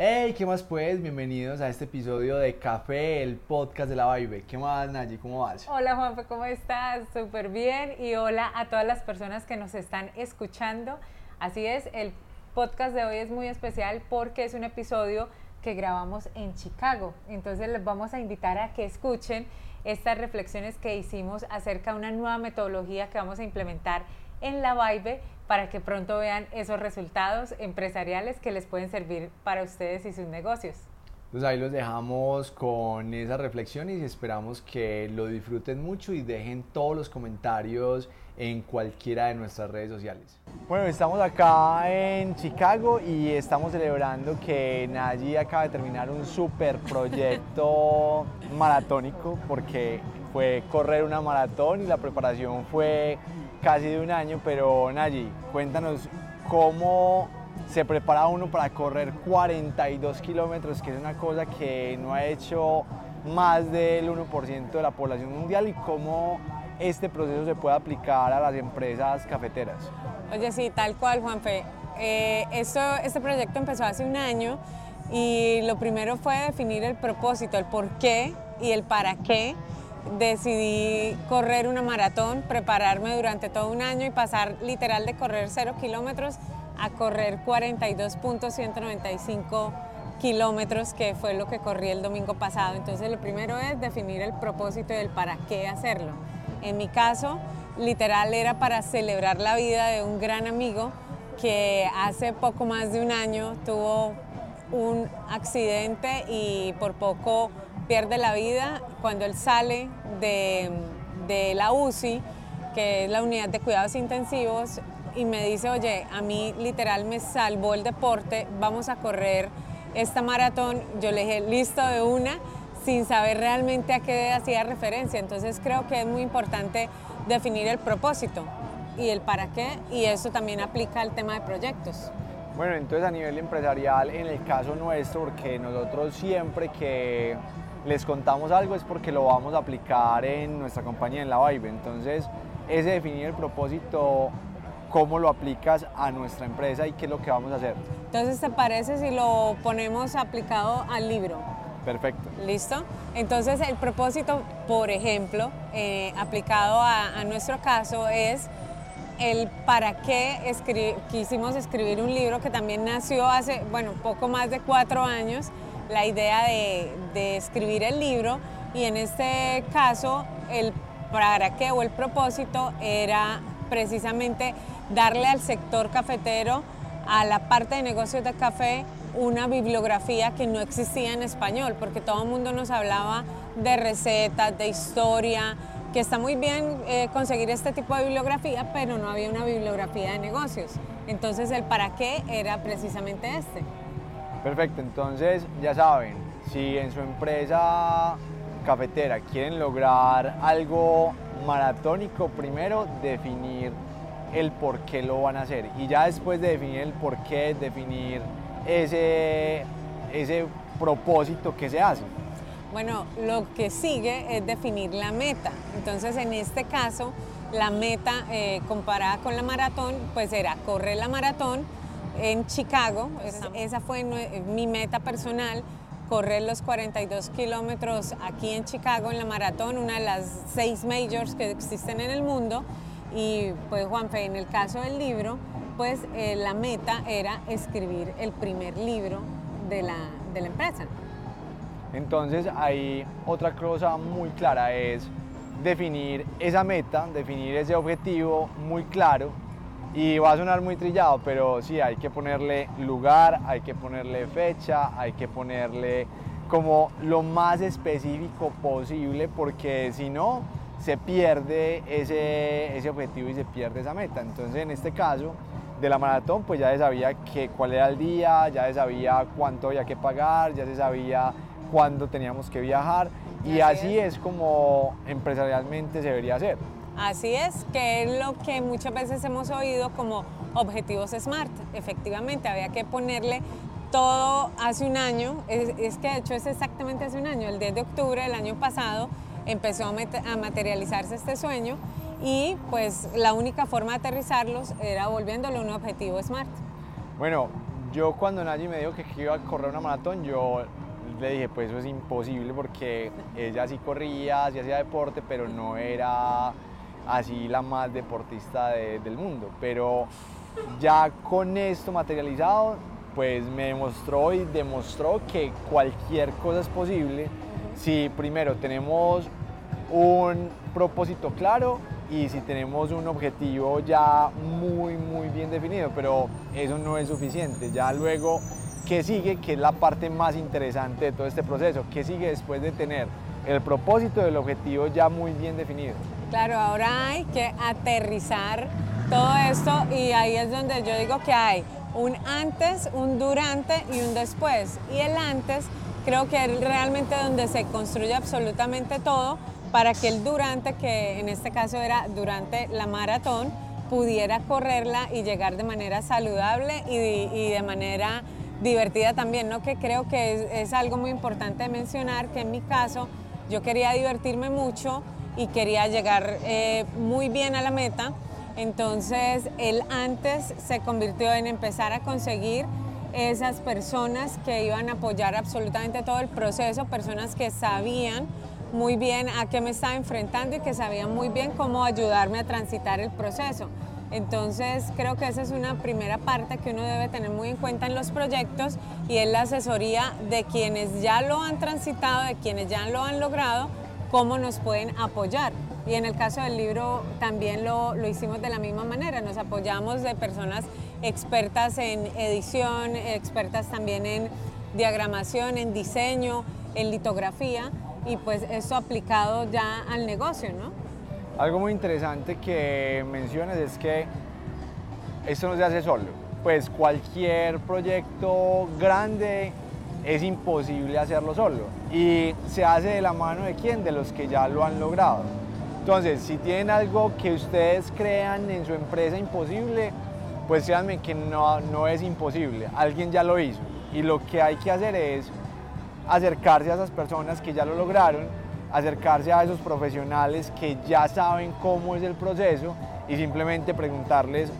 Hey, ¿qué más pues? Bienvenidos a este episodio de Café, el podcast de la Vibe. ¿Qué más, Nayi? ¿Cómo vas? Hola, Juanfe, ¿cómo estás? Súper bien. Y hola a todas las personas que nos están escuchando. Así es, el podcast de hoy es muy especial porque es un episodio que grabamos en Chicago. Entonces les vamos a invitar a que escuchen estas reflexiones que hicimos acerca de una nueva metodología que vamos a implementar en la Vibe para que pronto vean esos resultados empresariales que les pueden servir para ustedes y sus negocios. Pues ahí los dejamos con esas reflexiones y esperamos que lo disfruten mucho y dejen todos los comentarios en cualquiera de nuestras redes sociales. Bueno, estamos acá en Chicago y estamos celebrando que Nayi acaba de terminar un super proyecto maratónico porque fue correr una maratón y la preparación fue casi de un año, pero Nayi, cuéntanos cómo se prepara uno para correr 42 kilómetros, que es una cosa que no ha hecho más del 1% de la población mundial y cómo este proceso se puede aplicar a las empresas cafeteras. Oye, sí, tal cual, Juanfe. Eh, esto, este proyecto empezó hace un año y lo primero fue definir el propósito, el por qué y el para qué decidí correr una maratón, prepararme durante todo un año y pasar literal de correr 0 kilómetros a correr 42.195 kilómetros, que fue lo que corrí el domingo pasado. Entonces lo primero es definir el propósito y el para qué hacerlo. En mi caso, literal era para celebrar la vida de un gran amigo que hace poco más de un año tuvo un accidente y por poco pierde la vida cuando él sale de, de la UCI, que es la unidad de cuidados intensivos, y me dice, oye, a mí literal me salvó el deporte, vamos a correr esta maratón. Yo le dije, listo de una, sin saber realmente a qué hacía referencia. Entonces creo que es muy importante definir el propósito y el para qué, y eso también aplica al tema de proyectos. Bueno, entonces a nivel empresarial, en el caso nuestro, porque nosotros siempre que les contamos algo es porque lo vamos a aplicar en nuestra compañía, en la Vibe. Entonces, ese definir el propósito, cómo lo aplicas a nuestra empresa y qué es lo que vamos a hacer. Entonces, ¿te parece si lo ponemos aplicado al libro? Perfecto. ¿Listo? Entonces, el propósito, por ejemplo, eh, aplicado a, a, nuestro caso es el para qué quisimos escribir un libro que también nació hace, bueno, poco más de cuatro años la idea de, escribir el libro y en este caso el para qué o el propósito era precisamente darle al sector cafetero, a la parte de negocios de café, una bibliografía que no existía en español, porque todo el mundo nos hablaba de recetas, de historia, que está muy bien eh, conseguir este tipo de bibliografía, pero no había una bibliografía de negocios. Entonces el para qué era precisamente este. Perfecto, entonces ya saben, si en su empresa cafetera quieren lograr algo maratónico, primero definir el por qué lo van a hacer y ya después de definir el por qué, definir ese, ese propósito que se hace. Bueno, lo que sigue es definir la meta. Entonces, en este caso, la meta eh, comparada con la maratón, pues era correr la maratón en Chicago. Esa, fue mi meta personal, correr los 42 kilómetros aquí en Chicago en la maratón, una de las seis majors que existen en el mundo. Y pues Juanfe, en el caso del libro, pues eh, la meta era escribir el primer libro de la, de la empresa. Entonces hay otra cosa muy clara, es definir esa meta, definir ese objetivo muy claro y va a sonar muy trillado, pero sí, hay que ponerle lugar, hay que ponerle fecha, hay que ponerle como lo más específico posible, porque si no, se pierde ese, ese objetivo y se pierde esa meta. Entonces, en este caso de la maratón, pues ya se sabía que, cuál era el día, ya se sabía cuánto había que pagar, ya se sabía cuándo teníamos que viajar, y así es como empresarialmente se debería hacer. Así es, que es lo que muchas veces hemos oído como objetivos SMART. Efectivamente, había que ponerle todo hace un año, es, que de hecho es exactamente hace un año, el 10 de octubre del año pasado empezó a, materializarse este sueño y pues la única forma de aterrizarlos era volviéndolo un objetivo SMART. Bueno, yo cuando Nayi me dijo que iba a correr una maratón, yo le dije, pues eso es imposible porque ella sí corría, sí hacía deporte, pero no era así la más deportista del mundo. Pero ya con esto materializado, pues me demostró y demostró que cualquier cosa es posible si primero tenemos un propósito claro y si tenemos un objetivo ya muy muy bien definido, pero eso no es suficiente. Ya luego, ¿qué sigue? Que es la parte más interesante de todo este proceso. ¿Qué sigue después de tener el propósito del objetivo ya muy bien definido? Claro, ahora hay que aterrizar todo esto y ahí es donde yo digo que hay un antes, un durante y un después. Y el antes creo que es realmente donde se construye absolutamente todo para que el durante, que en este caso era durante la maratón, pudiera correrla y llegar de manera saludable y, de manera divertida también, ¿no? que creo que es, algo muy importante mencionar, que en mi caso yo quería divertirme mucho y quería llegar eh, muy bien a la meta, entonces el antes se convirtió en empezar a conseguir esas personas que iban a apoyar absolutamente todo el proceso, personas que sabían muy bien a qué me estaba enfrentando y que sabía muy bien cómo ayudarme a transitar el proceso. Entonces creo que esa es una primera parte que uno debe tener muy en cuenta en los proyectos y es la asesoría de quienes ya lo han transitado, de quienes ya lo han logrado, cómo nos pueden apoyar. Y en el caso del libro también lo, lo hicimos de la misma manera, nos apoyamos de personas expertas en edición, expertas también en diagramación, en diseño, en litografía y pues eso aplicado ya al negocio, ¿no? Algo muy interesante que mencionas es que esto no se hace solo. Pues cualquier proyecto grande es imposible hacerlo solo. Y se hace de la mano de quién? De los que ya lo han logrado. Entonces, si tienen algo que ustedes crean en su empresa imposible, pues créanme que no, no es imposible. Alguien ya lo hizo. Y lo que hay que hacer es acercarse a esas personas que ya lo lograron, acercarse a esos profesionales que ya saben cómo es el proceso y simplemente preguntarles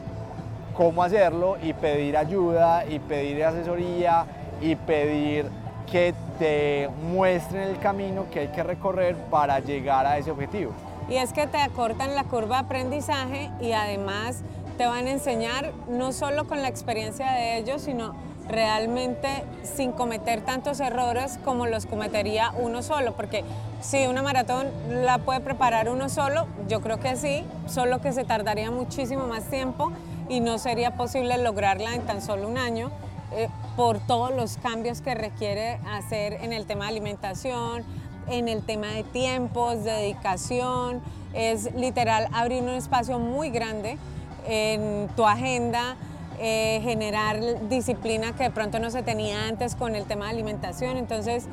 cómo hacerlo y pedir ayuda y pedir asesoría y pedir que te muestren el camino que hay que recorrer para llegar a ese objetivo. Y es que te acortan la curva de aprendizaje y además te van a enseñar no solo con la experiencia de ellos, sino realmente sin cometer tantos errores como los cometería uno solo, porque si una maratón la puede preparar uno solo, yo creo que sí, solo que se tardaría muchísimo más tiempo y no sería posible lograrla en tan solo un año eh, por todos los cambios que requiere hacer en el tema de alimentación, en el tema de tiempos, de dedicación, es literal abrir un espacio muy grande en tu agenda, eh, generar disciplina que de pronto no se tenía antes con el tema de alimentación. Entonces,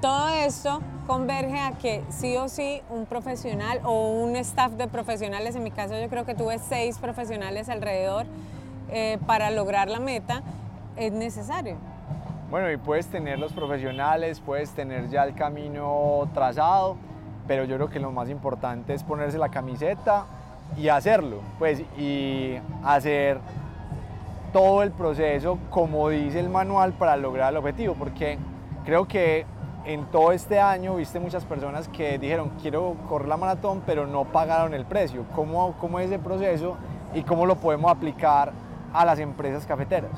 todo esto converge a que sí o sí un profesional o un staff de profesionales, en mi caso yo creo que tuve seis profesionales alrededor eh, para lograr la meta, es necesario. Bueno, y puedes tener los profesionales, puedes tener ya el camino trazado, pero yo creo que lo más importante es ponerse la camiseta y hacerlo, pues, y hacer todo el proceso como dice el manual para lograr el objetivo, porque creo que en todo este año viste muchas personas que dijeron quiero correr la maratón pero no pagaron el precio. ¿Cómo, cómo es ese proceso y cómo lo podemos aplicar a las empresas cafeteras?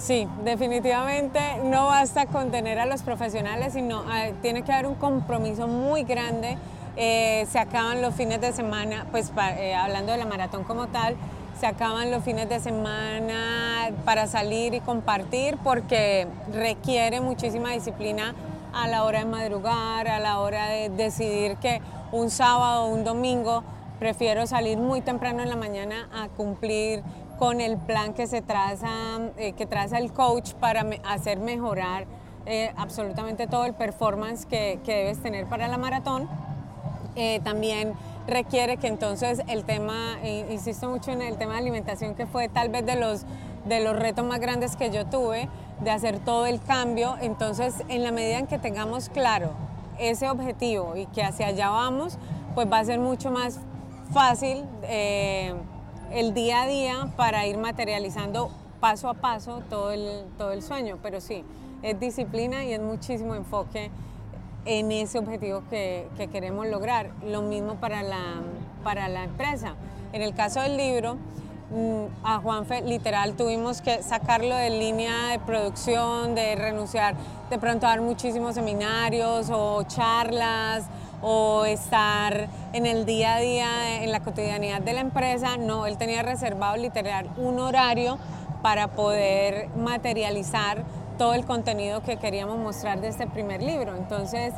Sí, definitivamente no basta con tener a los profesionales, sino tiene que haber un compromiso muy grande. Eh, se acaban los fines de semana, pues eh, hablando de la maratón como tal, se acaban los fines de semana para salir y compartir porque requiere muchísima disciplina a la hora de madrugar, a la hora de decidir que un sábado o un domingo prefiero salir muy temprano en la mañana a cumplir con el plan que se traza, eh, que traza el coach para hacer mejorar eh, absolutamente todo el performance que, debes tener para la maratón. Eh, también requiere que entonces el tema, insisto mucho en el tema de alimentación, que fue tal vez de los, de los retos más grandes que yo tuve, de hacer todo el cambio. Entonces, en la medida en que tengamos claro ese objetivo y que hacia allá vamos, pues va a ser mucho más fácil eh, el día a día para ir materializando paso a paso todo el, todo el sueño, pero sí, es disciplina y es muchísimo enfoque en ese objetivo que, que queremos lograr. Lo mismo para la, para la empresa. En el caso del libro, mm, a Juanfe literal tuvimos que sacarlo de línea de producción, de renunciar de pronto a dar muchísimos seminarios o charlas o estar en el día a día, en la cotidianidad de la empresa. No, él tenía reservado literal un horario para poder materializar todo el contenido que queríamos mostrar de este primer libro. Entonces,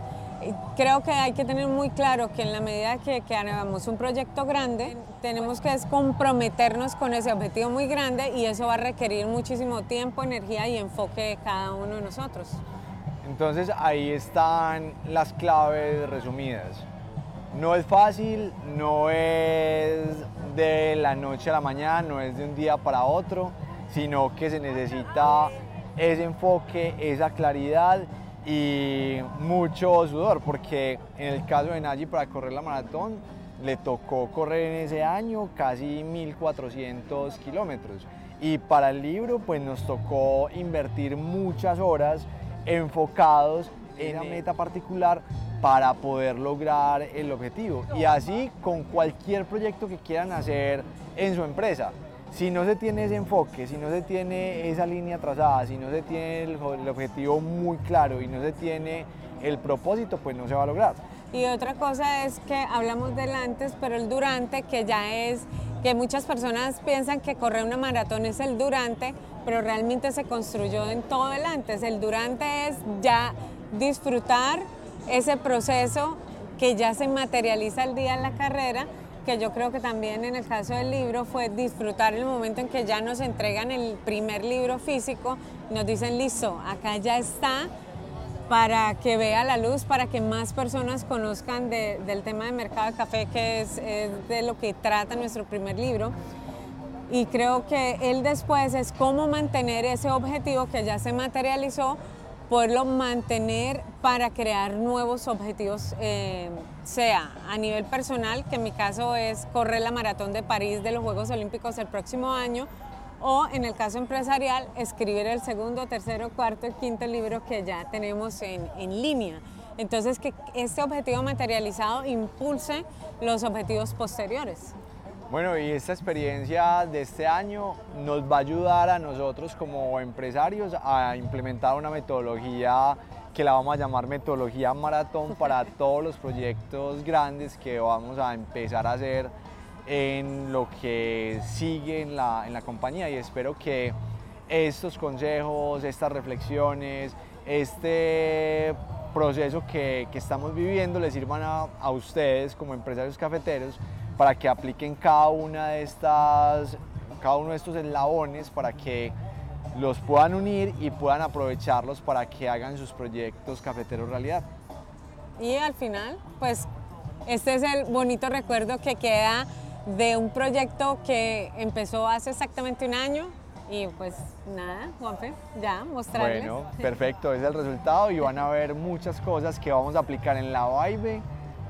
creo que hay que tener muy claro que en la medida que, que un proyecto grande, tenemos que comprometernos con ese objetivo muy grande y eso va a requerir muchísimo tiempo, energía y enfoque de cada uno de nosotros. Entonces ahí están las claves resumidas. No es fácil, no es de la noche a la mañana, no es de un día para otro, sino que se necesita ese enfoque, esa claridad y mucho sudor, porque en el caso de Naji para correr la maratón le tocó correr en ese año casi 1400 kilómetros y para el libro pues nos tocó invertir muchas horas enfocados en una meta particular para poder lograr el objetivo. Y así con cualquier proyecto que quieran hacer en su empresa. Si no se tiene ese enfoque, si no se tiene esa línea trazada, si no se tiene el, objetivo muy claro y no se tiene el propósito, pues no se va a lograr. Y otra cosa es que hablamos del antes, pero el durante, que ya es que muchas personas piensan que correr una maratón es el durante, pero realmente se construyó en todo el antes. El durante es ya disfrutar ese proceso que ya se materializa el día en la carrera que yo creo que también en el caso del libro fue disfrutar el momento en que ya nos entregan el primer libro físico nos dicen, listo, acá ya está para que vea la luz, para que más personas conozcan del tema de mercado de café, que es de lo que trata nuestro primer libro. Y creo que él después es cómo mantener ese objetivo que ya se materializó poderlo mantener para crear nuevos objetivos, eh, sea a nivel personal, que en mi caso es correr la maratón de París de los Juegos Olímpicos el próximo año, o en el caso empresarial, escribir el segundo, tercero, cuarto y quinto libro que ya tenemos en, en línea. Entonces, que este objetivo materializado impulse los objetivos posteriores. Bueno, y esta experiencia de este año nos va a ayudar a nosotros como empresarios a implementar una metodología que la vamos a llamar metodología maratón para todos los proyectos grandes que vamos a empezar a hacer en lo que sigue en la, en la compañía. Y espero que estos consejos, estas reflexiones, este proceso que, que estamos viviendo les sirvan a, a ustedes como empresarios cafeteros para que apliquen cada una de estas, cada uno de estos eslabones para que los puedan unir y puedan aprovecharlos para que hagan sus proyectos cafeteros realidad. Y al final, pues este es el bonito recuerdo que queda de un proyecto que empezó hace exactamente un año y pues nada, Juanfe, ya mostrarles. Bueno, perfecto, es el resultado y van a ver muchas cosas que vamos a aplicar en la Vibe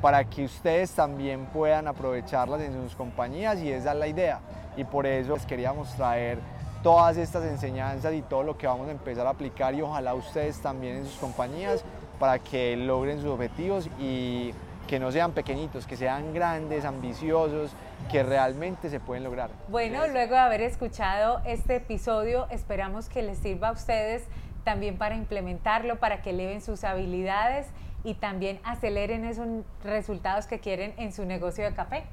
para que ustedes también puedan aprovecharlas en sus compañías y esa es la idea. Y por eso les queríamos traer todas estas enseñanzas y todo lo que vamos a empezar a aplicar y ojalá ustedes también en sus compañías para que logren sus objetivos y que no sean pequeñitos, que sean grandes, ambiciosos, que realmente se pueden lograr. Bueno, luego de haber escuchado este episodio, esperamos que les sirva a ustedes también para implementarlo, para que eleven sus habilidades y también aceleren esos resultados que quieren en su negocio de café.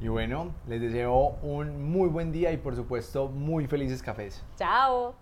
Y bueno, les deseo un muy buen día y por supuesto muy felices cafés. Chao.